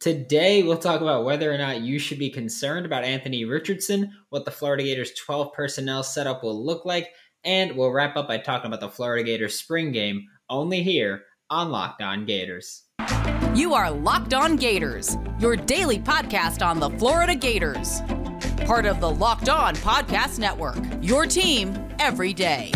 Today, we'll talk about whether or not you should be concerned about Anthony Richardson, what the Florida Gators 12 personnel setup will look like, and we'll wrap up by talking about the Florida Gators spring game only here on Locked On Gators. You are Locked On Gators, your daily podcast on the Florida Gators. Part of the Locked On Podcast Network, your team every day.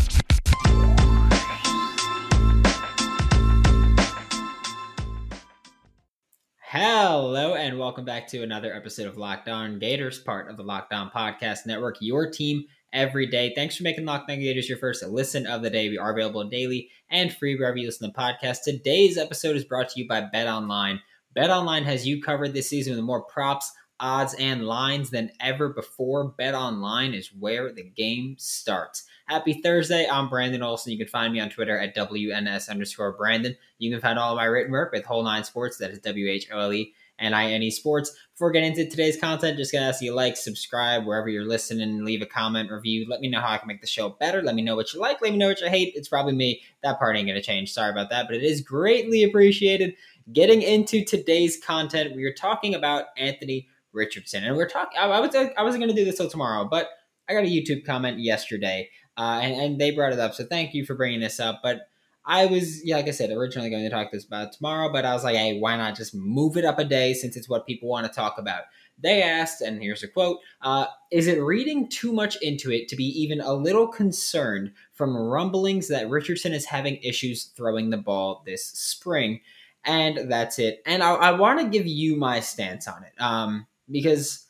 Hello, and welcome back to another episode of Locked On Gators, part of the Locked On Podcast Network, your team every day. Thanks for making Locked On Gators your first listen of the day. We are available daily and free wherever you listen to podcasts. Today's episode is brought to you by Bet Online. Bet Online has you covered this season with more props, odds, and lines than ever before. Bet Online is where the game starts. Happy Thursday. I'm Brandon Olson. You can find me on Twitter at WNS underscore Brandon. You can find all of my written work with Whole Nine Sports. That is W H O L E and I N E Sports. Before getting into today's content, just gonna ask you like, subscribe wherever you're listening, leave a comment, review. Let me know how I can make the show better. Let me know what you like. Let me know what you hate. It's probably me. That part ain't gonna change. Sorry about that, but it is greatly appreciated. Getting into today's content, we are talking about Anthony Richardson, and we're talking. I, was I wasn't gonna do this till tomorrow, but I got a YouTube comment yesterday uh, and, and they brought it up. So thank you for bringing this up. But I was, yeah, like I said, originally going to talk this about tomorrow, but I was like, hey, why not just move it up a day since it's what people want to talk about? They asked, and here's a quote uh, Is it reading too much into it to be even a little concerned from rumblings that Richardson is having issues throwing the ball this spring? And that's it. And I, I want to give you my stance on it um, because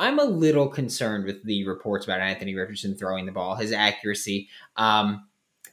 I'm a little concerned with the reports about Anthony Richardson throwing the ball, his accuracy. Um,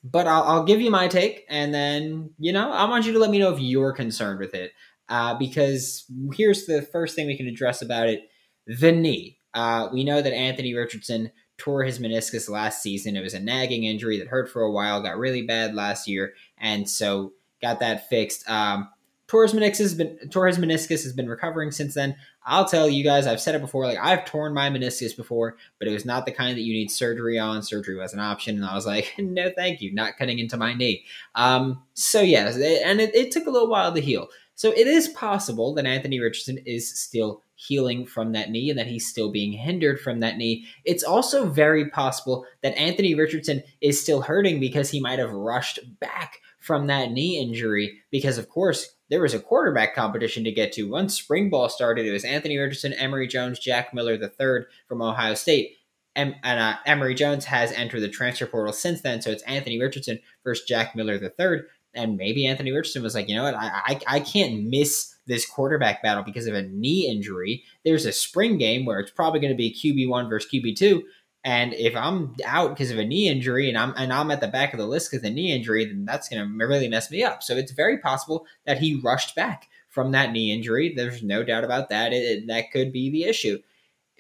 but I'll, I'll, give you my take, and then you know I want you to let me know if you're concerned with it. Uh, because here's the first thing we can address about it: the knee. Uh, we know that Anthony Richardson tore his meniscus last season. It was a nagging injury that hurt for a while, got really bad last year, and so got that fixed. Um, tore his meniscus has been tore his meniscus has been recovering since then. I'll tell you guys, I've said it before, like I've torn my meniscus before, but it was not the kind that you need surgery on. Surgery was an option, and I was like, no, thank you, not cutting into my knee. Um, so yes, and it, it took a little while to heal. So it is possible that Anthony Richardson is still healing from that knee and that he's still being hindered from that knee. It's also very possible that Anthony Richardson is still hurting because he might have rushed back from that knee injury because of course there was a quarterback competition to get to. Once spring ball started, it was Anthony Richardson, Emory Jones, Jack Miller III from Ohio State. and uh, Emory Jones has entered the transfer portal since then, so it's Anthony Richardson versus Jack Miller III. And maybe Anthony Richardson was like, you know what, I, I, I can't miss this quarterback battle because of a knee injury. There's a spring game where it's probably going to be QB1 versus QB2. And if I'm out because of a knee injury and I'm and I'm at the back of the list because of the knee injury, then that's going to really mess me up. So it's very possible that he rushed back from that knee injury. There's no doubt about that. It, that could be the issue.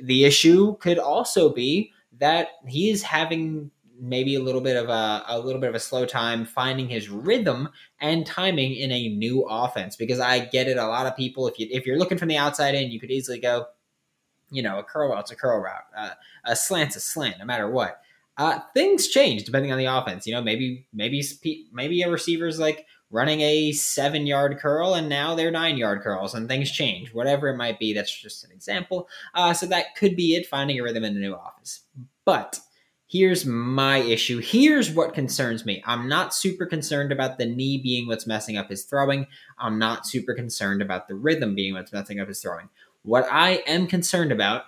The issue could also be that he is having maybe a little bit of a, a little bit of a slow time finding his rhythm and timing in a new offense. Because I get it, a lot of people, if you if you're looking from the outside in, you could easily go, you know, a curl route, a curl route, uh, a slant's a slant, no matter what. Uh, things change depending on the offense. You know, maybe maybe maybe a receiver's like running a seven yard curl and now they're nine yard curls and things change. Whatever it might be, that's just an example. Uh, so that could be it, finding a rhythm in the new office. But here's my issue. Here's what concerns me. I'm not super concerned about the knee being what's messing up his throwing. I'm not super concerned about the rhythm being what's messing up his throwing. What I am concerned about,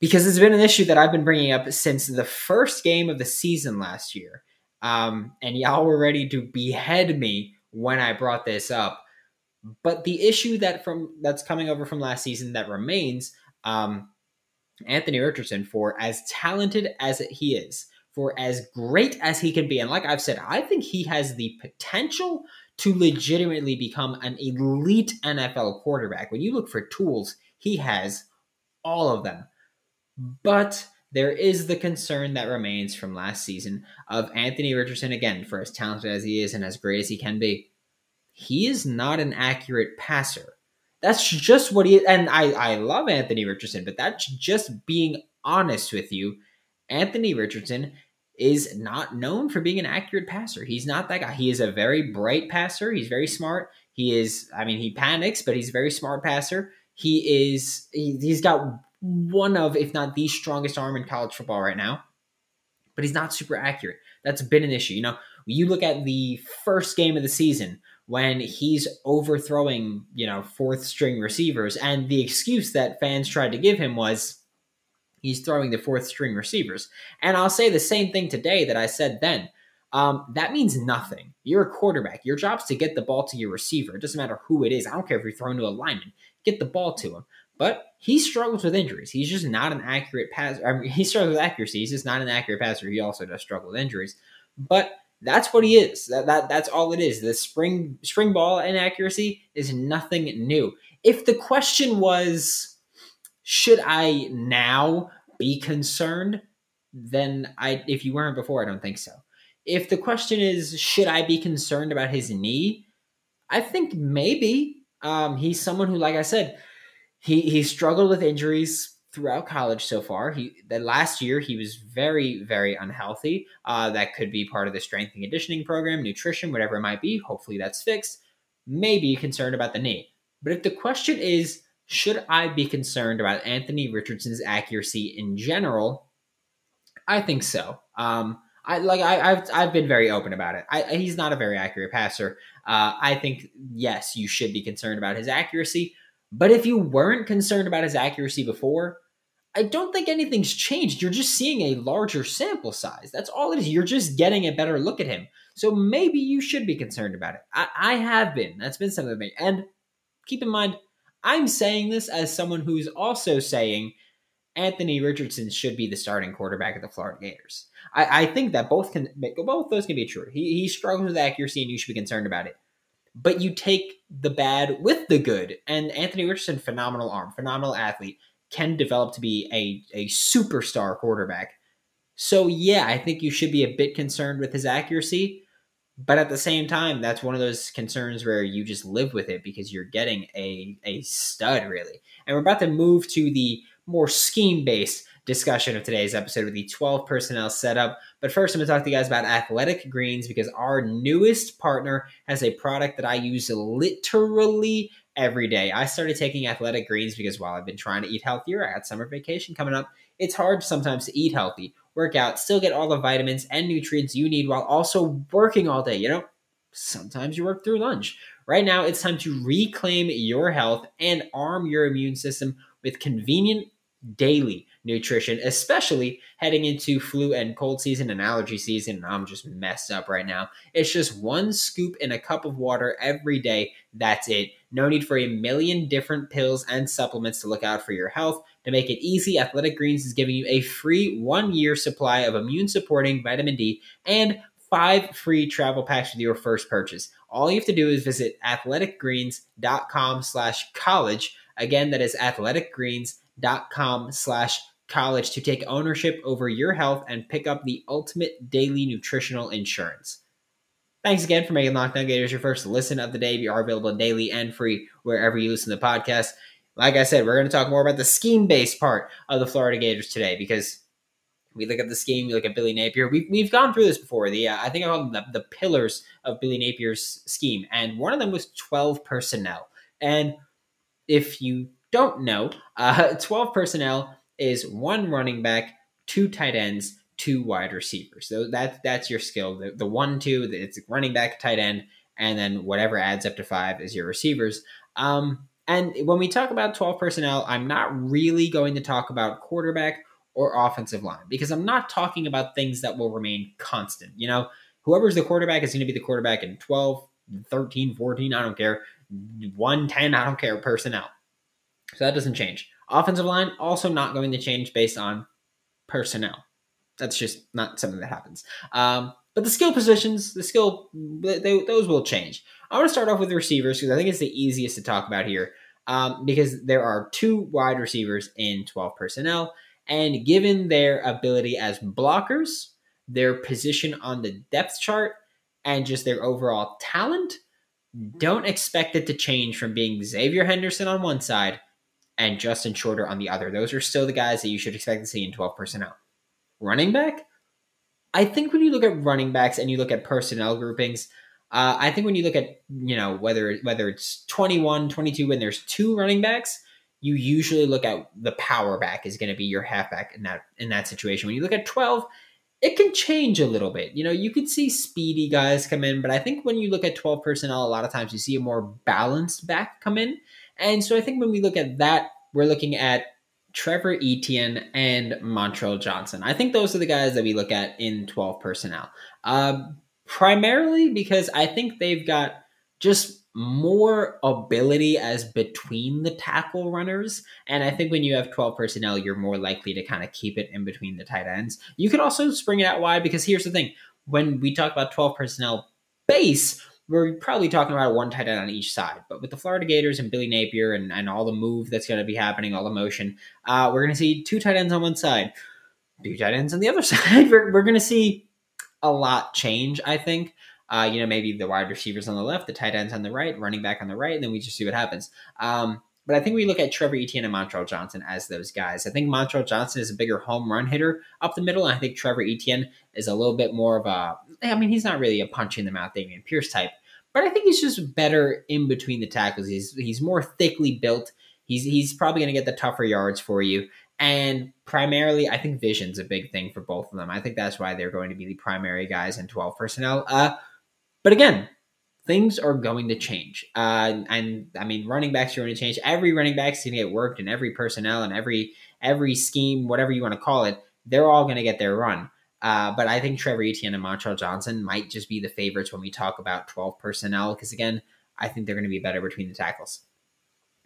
because it's been an issue that I've been bringing up since the first game of the season last year, um, and y'all were ready to behead me when I brought this up. But the issue that from that's coming over from last season that remains, um, Anthony Richardson, for as talented as he is, for as great as he can be, and like I've said, I think he has the potential to legitimately become an elite NFL quarterback. When you look for tools, he has all of them. But there is the concern that remains from last season of Anthony Richardson, again, for as talented as he is and as great as he can be. He is not an accurate passer. That's just what he is. And I, I love Anthony Richardson, but that's just being honest with you. Anthony Richardson is not known for being an accurate passer. He's not that guy. He is a very bright passer. He's very smart. He is, I mean, he panics, but he's a very smart passer. He is he, he's got one of, if not the strongest arm in college football right now, but he's not super accurate. That's been an issue. You know, you look at the first game of the season when he's overthrowing, you know, fourth string receivers, and the excuse that fans tried to give him was he's throwing the fourth string receivers. And I'll say the same thing today that I said then. Um, that means nothing. You're a quarterback. Your job's to get the ball to your receiver. It doesn't matter who it is. I don't care if you're throwing to a lineman. Get the ball to him. But he struggles with injuries. He's just not an accurate passer. I mean, he struggles with accuracy. He's just not an accurate passer. He also does struggle with injuries. But that's what he is. That, that that's all it is. The spring spring ball inaccuracy is nothing new. If the question was, should I now be concerned? Then I, if you weren't before, I don't think so. If the question is, should I be concerned about his knee? I think maybe. Um, he's someone who, like I said, he he struggled with injuries throughout college so far. He the last year he was very very unhealthy. Uh, that could be part of the strength and conditioning program, nutrition, whatever it might be. Hopefully that's fixed. Maybe concerned about the knee. But if the question is, should I be concerned about Anthony Richardson's accuracy in general? I think so. Um, I like I, have I've been very open about it. I, he's not a very accurate passer. Uh, I think yes, you should be concerned about his accuracy. But if you weren't concerned about his accuracy before, I don't think anything's changed. You're just seeing a larger sample size. That's all it is. You're just getting a better look at him. So maybe you should be concerned about it. I, I have been. That's been something me. And keep in mind, I'm saying this as someone who's also saying Anthony Richardson should be the starting quarterback of the Florida Gators. I, I think that both can both those can be true. He, he struggles with accuracy, and you should be concerned about it but you take the bad with the good. And Anthony Richardson, phenomenal arm, phenomenal athlete, can develop to be a, a superstar quarterback. So, yeah, I think you should be a bit concerned with his accuracy. But at the same time, that's one of those concerns where you just live with it because you're getting a, a stud, really. And we're about to move to the more scheme based discussion of today's episode with the 12 personnel setup. But first, I'm going to talk to you guys about Athletic Greens because our newest partner has a product that I use literally every day. I started taking Athletic Greens because while I've been trying to eat healthier, I got summer vacation coming up. It's hard sometimes to eat healthy, work out, still get all the vitamins and nutrients you need while also working all day. You know, sometimes you work through lunch. Right now, it's time to reclaim your health and arm your immune system with convenient daily nutrition, especially heading into flu and cold season and allergy season. I'm just messed up right now. It's just one scoop in a cup of water every day. That's it. No need for a million different pills and supplements to look out for your health. To make it easy, Athletic Greens is giving you a free one year supply of immune supporting vitamin D and five free travel packs with your first purchase. All you have to do is visit athleticgreens.com slash college. Again, that is athleticgreens.com slash college to take ownership over your health and pick up the ultimate daily nutritional insurance. Thanks again for making Locked On Gators your first listen of the day. We are available daily and free wherever you listen to podcasts. Like I said, we're going to talk more about the scheme based part of the Florida Gators today because we look at the scheme, we look at Billy Napier. We've, we've gone through this before. The uh, I think I called them the, the pillars of Billy Napier's scheme, and one of them was 12 personnel. And if you don't know, uh, 12 personnel is one running back, two tight ends, two wide receivers. So that's that's your skill. The, the one two it's running back, tight end, and then whatever adds up to five is your receivers. Um, and when we talk about 12 personnel, I'm not really going to talk about quarterback or offensive line because I'm not talking about things that will remain constant. You know, whoever's the quarterback is going to be the quarterback in 12, 13, 14, I don't care. 110, I don't care, personnel. So that doesn't change. Offensive line also not going to change based on personnel. That's just not something that happens. Um, but the skill positions, the skill, they, those will change. I want to start off with the receivers because I think it's the easiest to talk about here um, because there are two wide receivers in 12 personnel. And given their ability as blockers, their position on the depth chart, and just their overall talent, don't expect it to change from being Xavier Henderson on one side and Justin Shorter on the other. Those are still the guys that you should expect to see in 12 personnel. Running back? I think when you look at running backs and you look at personnel groupings, uh, I think when you look at, you know, whether whether it's 21, 22, when there's two running backs, you usually look at the power back is going to be your halfback in that in that situation. When you look at 12, it can change a little bit. You know, you could see speedy guys come in, but I think when you look at 12 personnel, a lot of times you see a more balanced back come in. And so I think when we look at that, we're looking at Trevor Etienne and Montrell Johnson. I think those are the guys that we look at in 12 personnel. Um, primarily because I think they've got just more ability as between the tackle runners. And I think when you have 12 personnel, you're more likely to kind of keep it in between the tight ends. You could also spring it out wide because here's the thing when we talk about 12 personnel base, we're probably talking about one tight end on each side. But with the Florida Gators and Billy Napier and, and all the move that's going to be happening, all the motion, uh, we're going to see two tight ends on one side, two tight ends on the other side. we're, we're going to see a lot change, I think. Uh, you know, maybe the wide receivers on the left, the tight ends on the right, running back on the right, and then we just see what happens. Um, but I think we look at Trevor Etienne and Montrell Johnson as those guys. I think Montrell Johnson is a bigger home run hitter up the middle. And I think Trevor Etienne is a little bit more of a, I mean, he's not really a punch in the mouth Dameon Pierce type, but I think he's just better in between the tackles. He's he's more thickly built. He's he's probably going to get the tougher yards for you. And primarily, I think vision's a big thing for both of them. I think that's why they're going to be the primary guys in 12 personnel. Uh, but again, things are going to change. Uh, and I mean, running backs are going to change. Every running back's going to get worked, and every personnel and every every scheme, whatever you want to call it, they're all going to get their run. Uh, but I think Trevor Etienne and Montrell Johnson might just be the favorites when we talk about 12 personnel, because again, I think they're going to be better between the tackles.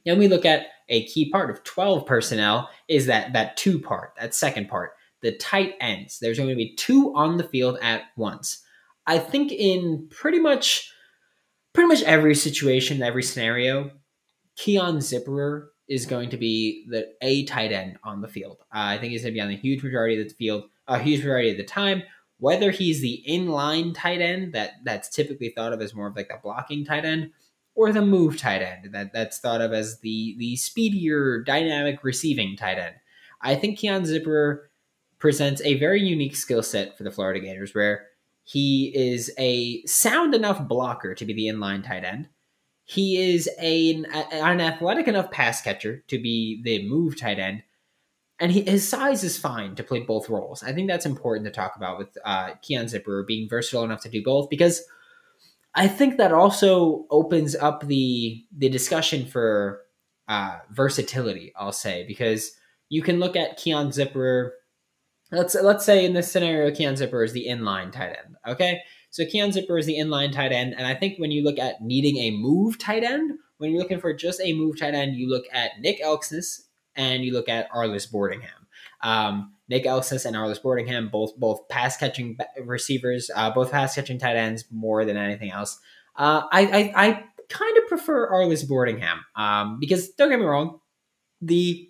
Then we look at a key part of 12 personnel is that that two part, that second part, the tight ends. There's going to be two on the field at once. I think in pretty much pretty much every situation, every scenario, Keon Zipperer is going to be the a tight end on the field. Uh, I think he's going to be on the huge majority of the field, a huge majority of the time. Whether he's the inline tight end that that's typically thought of as more of like the blocking tight end, or the move tight end that that's thought of as the the speedier, dynamic receiving tight end. I think Keon Zipperer presents a very unique skill set for the Florida Gators, where he is a sound enough blocker to be the inline tight end. He is a, an athletic enough pass catcher to be the move tight end. And he, his size is fine to play both roles. I think that's important to talk about with uh, Keon Zipper being versatile enough to do both because I think that also opens up the the discussion for uh, versatility. I'll say because you can look at Keon Zipper let's let's say in this scenario, Keon Zipper is the inline tight end. Okay, so Keon Zipper is the inline tight end, and I think when you look at needing a move tight end, when you're looking for just a move tight end, you look at Nick Elksnis and you look at Arlis Boardingham. Um, Nick Elksnis and Arlis Boardingham, both both pass catching receivers, uh, both pass catching tight ends more than anything else. Uh, I, I, I kind of prefer Arlis Boardingham um, because don't get me wrong, the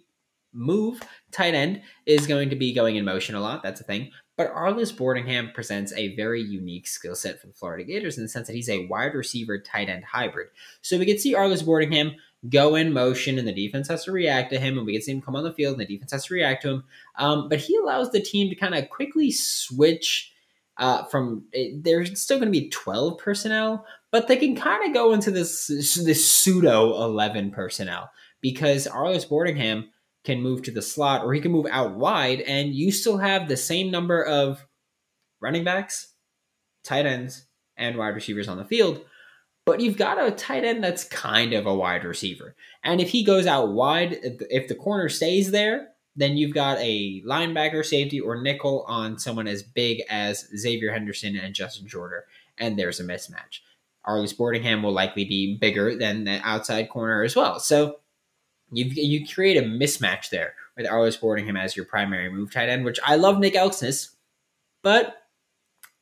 move tight end is going to be going in motion a lot. That's a thing. But Arlis Boardingham presents a very unique skill set for the Florida Gators in the sense that he's a wide receiver tight end hybrid. So we could see Arlis Boardingham go in motion and the defense has to react to him, and we can see him come on the field and the defense has to react to him. Um, but he allows the team to kind of quickly switch uh, from there's still going to be 12 personnel, but they can kind of go into this this pseudo 11 personnel because Arlis Boardingham can move to the slot or he can move out wide, and you still have the same number of running backs, tight ends, and wide receivers on the field. But you've got a tight end that's kind of a wide receiver. And if he goes out wide, if the corner stays there, then you've got a linebacker, safety, or nickel on someone as big as Xavier Henderson and Justin Shorter. And there's a mismatch. Arlis Boardingham will likely be bigger than the outside corner as well. So you you create a mismatch there with Arlis Boardingham as your primary move tight end, which I love Nick Elksnis, but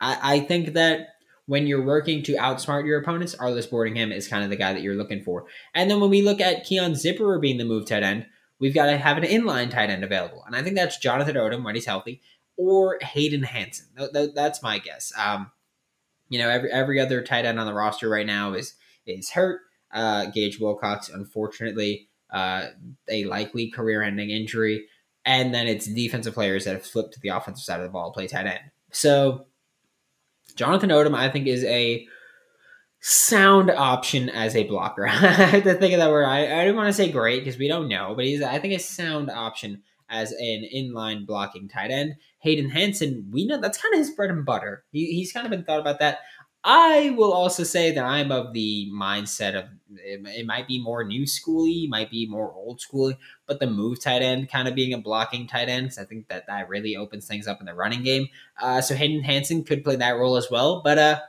I, I think that when you're working to outsmart your opponents, Arlis Boardingham is kind of the guy that you're looking for. And then when we look at Keon Zipperer being the move tight end, we've got to have an inline tight end available. And I think that's Jonathan Odom when he's healthy, or Hayden Hansen. That's my guess. Um, you know, every every other tight end on the roster right now is is hurt. Uh, Gage Wilcox, unfortunately, uh, a likely career-ending injury, and then it's defensive players that have flipped to the offensive side of the ball, play tight end. So Jonathan Odom, I think, is a sound option as a blocker. I have to think of that word. I, I didn't want to say great because we don't know, but he's I think a sound option as an inline blocking tight end. Hayden Hansen, we know that's kind of his bread and butter. He, he's kind of been thought about that. I will also say that I'm of the mindset of it, it might be more new schooly, might be more old schooly, but the move tight end kind of being a blocking tight end because I think that that really opens things up in the running game. Uh, so Hayden Hansen could play that role as well. But uh,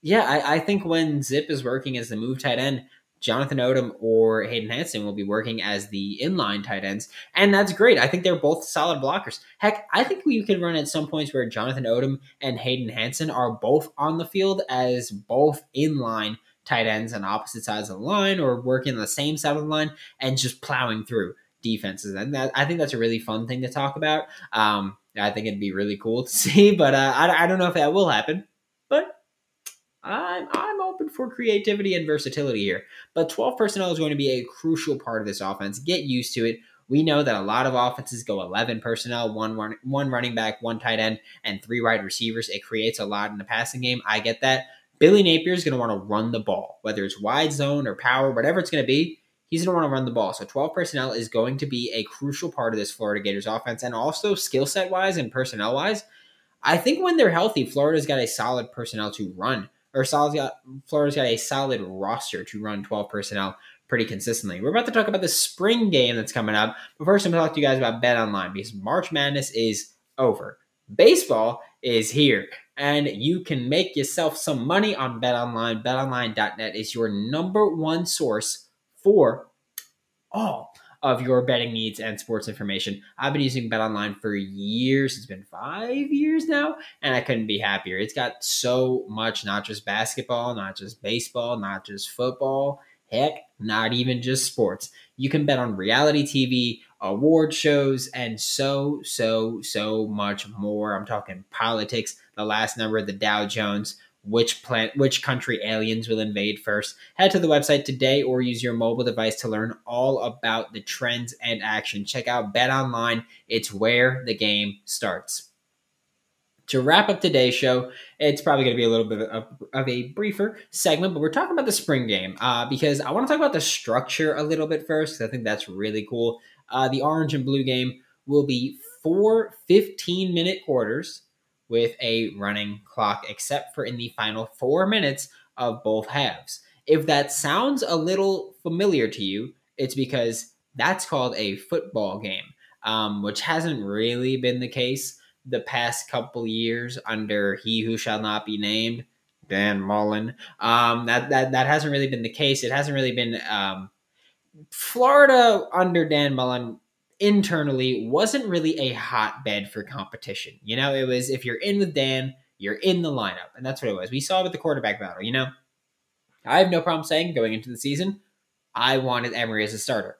yeah, I, I think when Zip is working as the move tight end, Jonathan Odom or Hayden Hansen will be working as the inline tight ends, and that's great. I think they're both solid blockers. Heck, I think we could run at some points where Jonathan Odom and Hayden Hansen are both on the field as both inline tight ends on opposite sides of the line or working on the same side of the line and just plowing through defenses. And that, I think that's a really fun thing to talk about. Um, I think it'd be really cool to see, but uh, I, I don't know if that will happen. But I'm, I'm for creativity and versatility here. But 12 personnel is going to be a crucial part of this offense. Get used to it. We know that a lot of offenses go 11 personnel, one, run, one running back, one tight end, and three wide receivers. It creates a lot in the passing game. I get that. Billy Napier is going to want to run the ball, whether it's wide zone or power, whatever it's going to be. He's going to want to run the ball. So 12 personnel is going to be a crucial part of this Florida Gators offense. And also, skill set wise and personnel wise, I think when they're healthy, Florida's got a solid personnel to run or got, Florida's got a solid roster to run 12 personnel pretty consistently. We're about to talk about the spring game that's coming up, but first I'm going to talk to you guys about Bet Online because March Madness is over. Baseball is here, and you can make yourself some money on Bet Online. BetOnline.net is your number one source for all of your betting needs and sports information. I've been using BetOnline for years. It's been five years now, and I couldn't be happier. It's got so much, not just basketball, not just baseball, not just football. Heck, not even just sports. You can bet on reality TV, award shows, and so, so, so much more. I'm talking politics, the last number of the Dow Jones, which plant which country aliens will invade first. Head to the website today or use your mobile device to learn all about the trends and action. Check out Bet Online. It's where the game starts. To wrap up today's show, it's probably going to be a little bit of, of, a briefer segment, but we're talking about the spring game uh, because I want to talk about the structure a little bit first. I think that's really cool. Uh, the orange and blue game will be four 15 minute quarters with a running clock, except for in the final four minutes of both halves. If that sounds a little familiar to you, it's because that's called a football game, um, which hasn't really been the case the past couple years under he who shall not be named, Dan Mullen. Um, that, that that hasn't really been the case. It hasn't really been um, Florida under Dan Mullen internally wasn't really a hotbed for competition. You know, it was if you're in with Dan, you're in the lineup. And that's what it was. We saw with the quarterback battle, you know. I have no problem saying going into the season, I wanted Emory as a starter.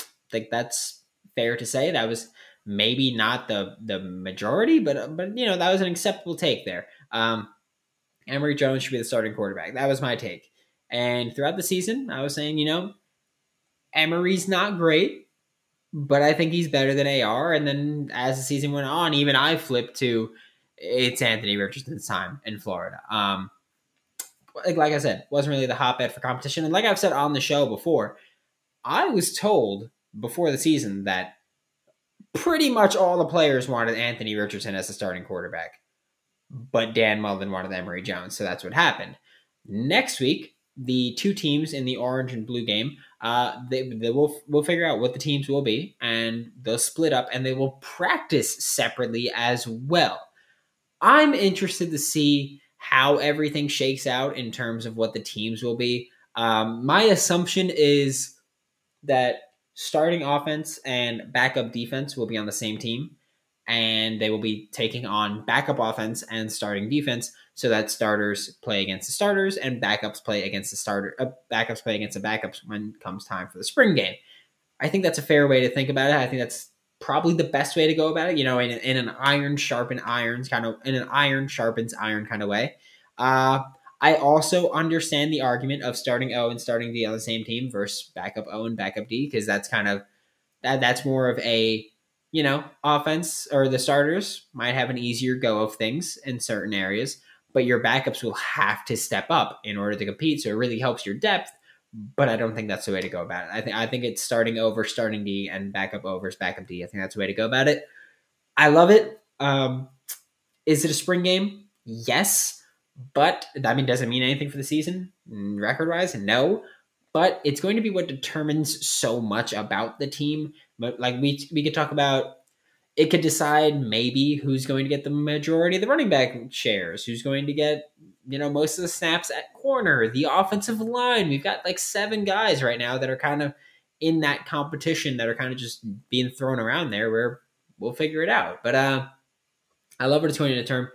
I think that's fair to say. That was maybe not the the majority, but but you know, that was an acceptable take there. Um Emory Jones should be the starting quarterback. That was my take. And throughout the season, I was saying, you know, Emory's not great but I think he's better than AR. And then as the season went on, even I flipped to it's Anthony Richardson's time in Florida. Um, like, like I said, wasn't really the hotbed for competition. And like I've said on the show before, I was told before the season that pretty much all the players wanted Anthony Richardson as the starting quarterback, but Dan Mullen wanted Emory Jones. So that's what happened. Next week, the two teams in the orange and blue game uh, they, they will will figure out what the teams will be and they'll split up and they will practice separately as well. I'm interested to see how everything shakes out in terms of what the teams will be. Um, my assumption is that starting offense and backup defense will be on the same team and they will be taking on backup offense and starting defense so that starters play against the starters and backups play against the starter uh, backups play against the backups when comes time for the spring game. I think that's a fair way to think about it. I think that's probably the best way to go about it. You know, in, in an iron sharpen irons kind of in an iron sharpens iron kind of way. Uh, I also understand the argument of starting O and starting D on the same team versus backup O and backup D because that's kind of that that's more of a you know, offense or the starters might have an easier go of things in certain areas. But your backups will have to step up in order to compete. So it really helps your depth, but I don't think that's the way to go about it. I think I think it's starting over, starting D, and backup overs, backup D. I think that's the way to go about it. I love it. Um, is it a spring game? Yes, but I mean, does not mean anything for the season record wise? No, but it's going to be what determines so much about the team. But like we we could talk about it could decide maybe who's going to get the majority of the running back shares, who's going to get you know most of the snaps at corner, the offensive line. We've got like seven guys right now that are kind of in that competition that are kind of just being thrown around there. Where we'll figure it out. But uh, I love going to term.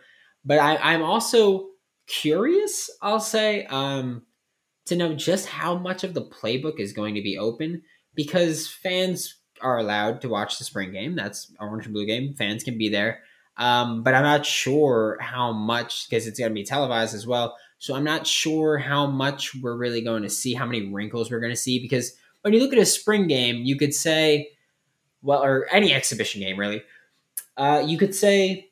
But I, I'm also curious. I'll say um, to know just how much of the playbook is going to be open because fans are allowed to watch the spring game. That's orange and blue game. Fans can be there. Um, but I'm not sure how much because it's going to be televised as well. So I'm not sure how much we're really going to see, how many wrinkles we're going to see. Because when you look at a spring game, you could say, well, or any exhibition game really, uh, you could say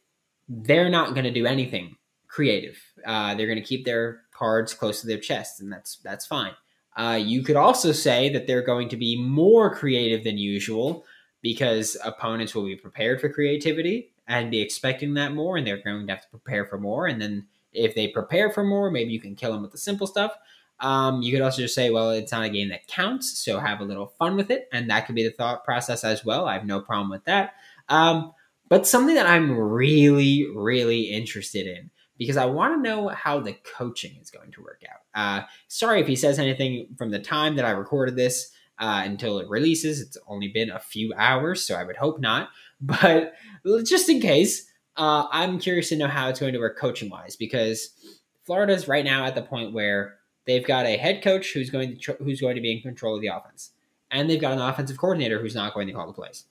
they're not going to do anything creative. Uh, they're going to keep their cards close to their chest, and that's that's fine. Uh, you could also say that they're going to be more creative than usual because opponents will be prepared for creativity and be expecting that more, and they're going to have to prepare for more. And then if they prepare for more, maybe you can kill them with the simple stuff. Um, you could also just say, well, it's not a game that counts, so have a little fun with it, and that could be the thought process as well. I have no problem with that. Um, but something that I'm really, really interested in because I want to know how the coaching is going to work out. Uh, sorry if he says anything from the time that I recorded this uh, until it releases. It's only been a few hours, so I would hope not. But just in case, uh, I'm curious to know how it's going to work coaching wise because Florida's right now at the point where they've got a head coach who's going to tr- who's going to be in control of the offense, and they've got an offensive coordinator who's not going to call the plays.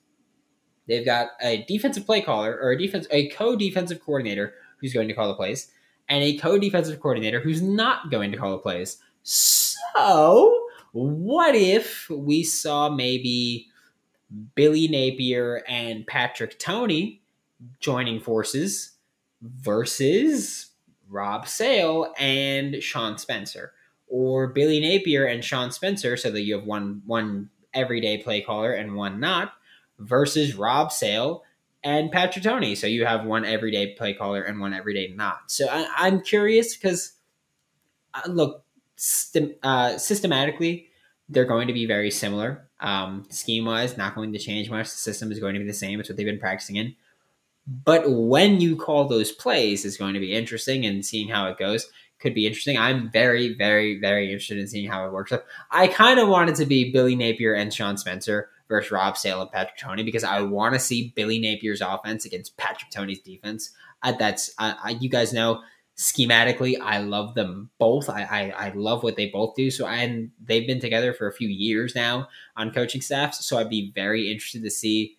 They've got a defensive play caller or a defense a co-defensive coordinator who's going to call the plays, and a co-defensive coordinator who's not going to call the plays. So, what if we saw maybe Billy Napier and Patrick Toney joining forces versus Rob Sale and Sean Spencer, or Billy Napier and Sean Spencer, so that you have one one everyday play caller and one not, versus Rob Sale and Patrick Toney. So you have one everyday play caller and one everyday not. So I, am curious because uh, look, uh, systematically, they're going to be very similar. Um, scheme wise, not going to change much. The system is going to be the same. It's what they've been practicing in. But when you call those plays is going to be interesting and seeing how it goes could be interesting. I'm very, very, very interested in seeing how it works. Up. I kind of wanted to be Billy Napier and Sean Spencer versus Rob Sale and Patrick Toney because I want to see Billy Napier's offense against Patrick Toney's defense. Uh, that's uh, you guys know schematically, I love them both. I, I, I love what they both do. So and they've been together for a few years now on coaching staffs. So I'd be very interested to see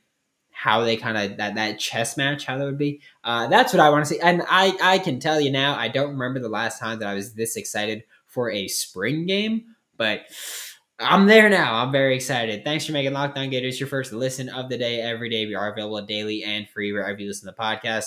how they kind of that that chess match how that would be. Uh, that's what I want to see. And I I can tell you now, I don't remember the last time that I was this excited for a spring game, but I'm there now. I'm very excited. Thanks for making Locked On Gators your first listen of the day every day. We are available daily and free wherever you listen to the podcast.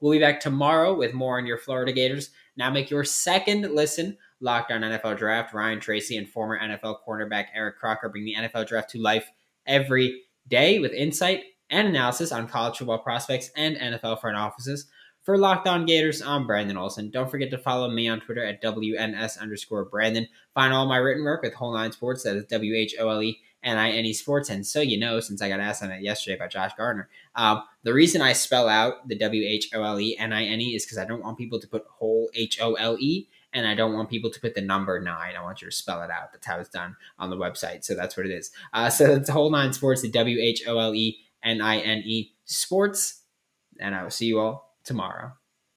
We'll be back tomorrow with more on your Florida Gators. Now make your second listen Locked On NFL Draft. Ryan Tracy and former NFL cornerback Eric Crocker bring the NFL Draft to life every day with insight and analysis on college football prospects and NFL front offices. For Locked On Gators, I'm Brandon Olson. Don't forget to follow me on Twitter at WNS underscore Brandon. Find all my written work with Whole Nine Sports, that is W H O L E N I N E Sports. And so you know, since I got asked on it yesterday by Josh Gardner, um, the reason I spell out the W H O L E N I N E is because I don't want people to put whole H O L E and I don't want people to put the number nine. I want you to spell it out. That's how it's done on the website. So that's what it is. Uh, so it's Whole Nine Sports, the W H O L E N I N E Sports. And I will see you all tomorrow.